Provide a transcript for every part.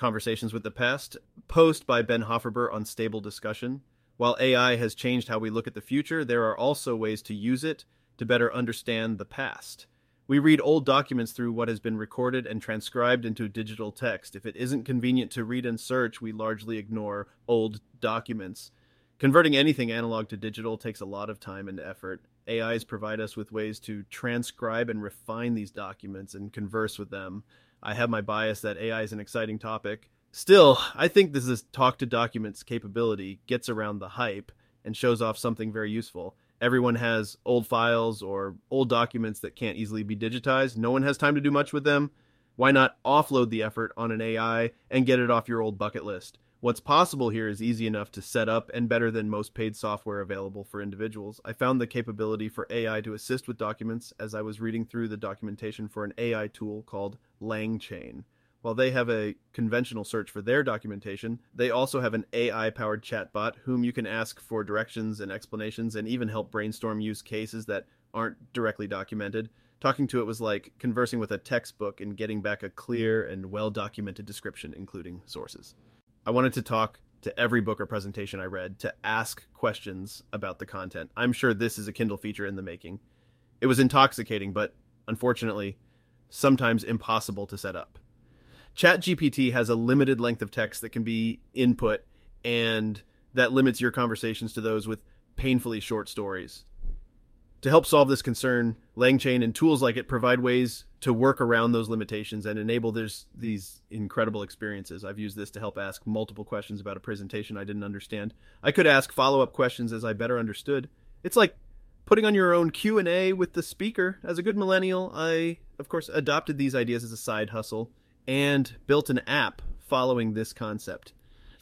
Conversations with the Past, post by Ben Hofferber on stable discussion. While AI has changed how we look at the future, there are also ways to use it to better understand the past. We read old documents through what has been recorded and transcribed into digital text. If it isn't convenient to read and search, we largely ignore old documents. Converting anything analog to digital takes a lot of time and effort. AIs provide us with ways to transcribe and refine these documents and converse with them. I have my bias that AI is an exciting topic. Still, I think this is talk to documents capability gets around the hype and shows off something very useful. Everyone has old files or old documents that can't easily be digitized. No one has time to do much with them. Why not offload the effort on an AI and get it off your old bucket list? What's possible here is easy enough to set up and better than most paid software available for individuals. I found the capability for AI to assist with documents as I was reading through the documentation for an AI tool called LangChain. While they have a conventional search for their documentation, they also have an AI powered chatbot whom you can ask for directions and explanations and even help brainstorm use cases that aren't directly documented. Talking to it was like conversing with a textbook and getting back a clear and well documented description, including sources. I wanted to talk to every book or presentation I read to ask questions about the content. I'm sure this is a Kindle feature in the making. It was intoxicating, but unfortunately, sometimes impossible to set up. ChatGPT has a limited length of text that can be input, and that limits your conversations to those with painfully short stories. To help solve this concern, LangChain and tools like it provide ways to work around those limitations and enable this, these incredible experiences. I've used this to help ask multiple questions about a presentation I didn't understand. I could ask follow-up questions as I better understood. It's like putting on your own Q&A with the speaker. As a good millennial, I of course adopted these ideas as a side hustle and built an app following this concept.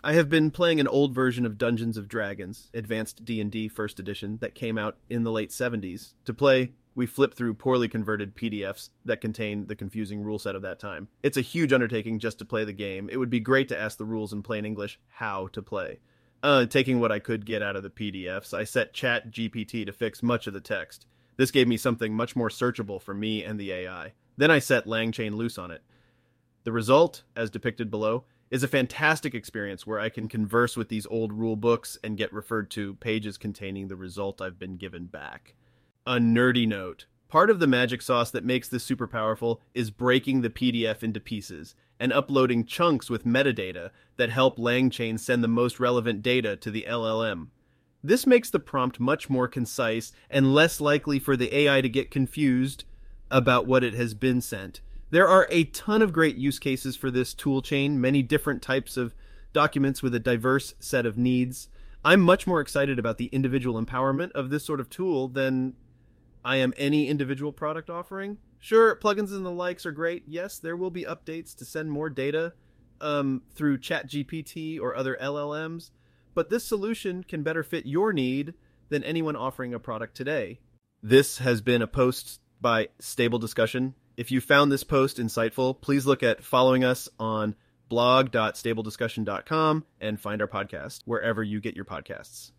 I have been playing an old version of Dungeons of Dragons, Advanced D&D First Edition that came out in the late 70s. To play, we flip through poorly converted PDFs that contain the confusing rule set of that time. It's a huge undertaking just to play the game. It would be great to ask the rules in plain English how to play. Uh, taking what I could get out of the PDFs, I set Chat GPT to fix much of the text. This gave me something much more searchable for me and the AI. Then I set LangChain loose on it. The result, as depicted below, is a fantastic experience where I can converse with these old rule books and get referred to pages containing the result I've been given back. A nerdy note. Part of the magic sauce that makes this super powerful is breaking the PDF into pieces and uploading chunks with metadata that help LangChain send the most relevant data to the LLM. This makes the prompt much more concise and less likely for the AI to get confused about what it has been sent there are a ton of great use cases for this tool chain, many different types of documents with a diverse set of needs. I'm much more excited about the individual empowerment of this sort of tool than I am any individual product offering. Sure, plugins and the likes are great. Yes, there will be updates to send more data um, through ChatGPT or other LLMs, but this solution can better fit your need than anyone offering a product today. This has been a post by Stable Discussion. If you found this post insightful, please look at following us on blog.stablediscussion.com and find our podcast wherever you get your podcasts.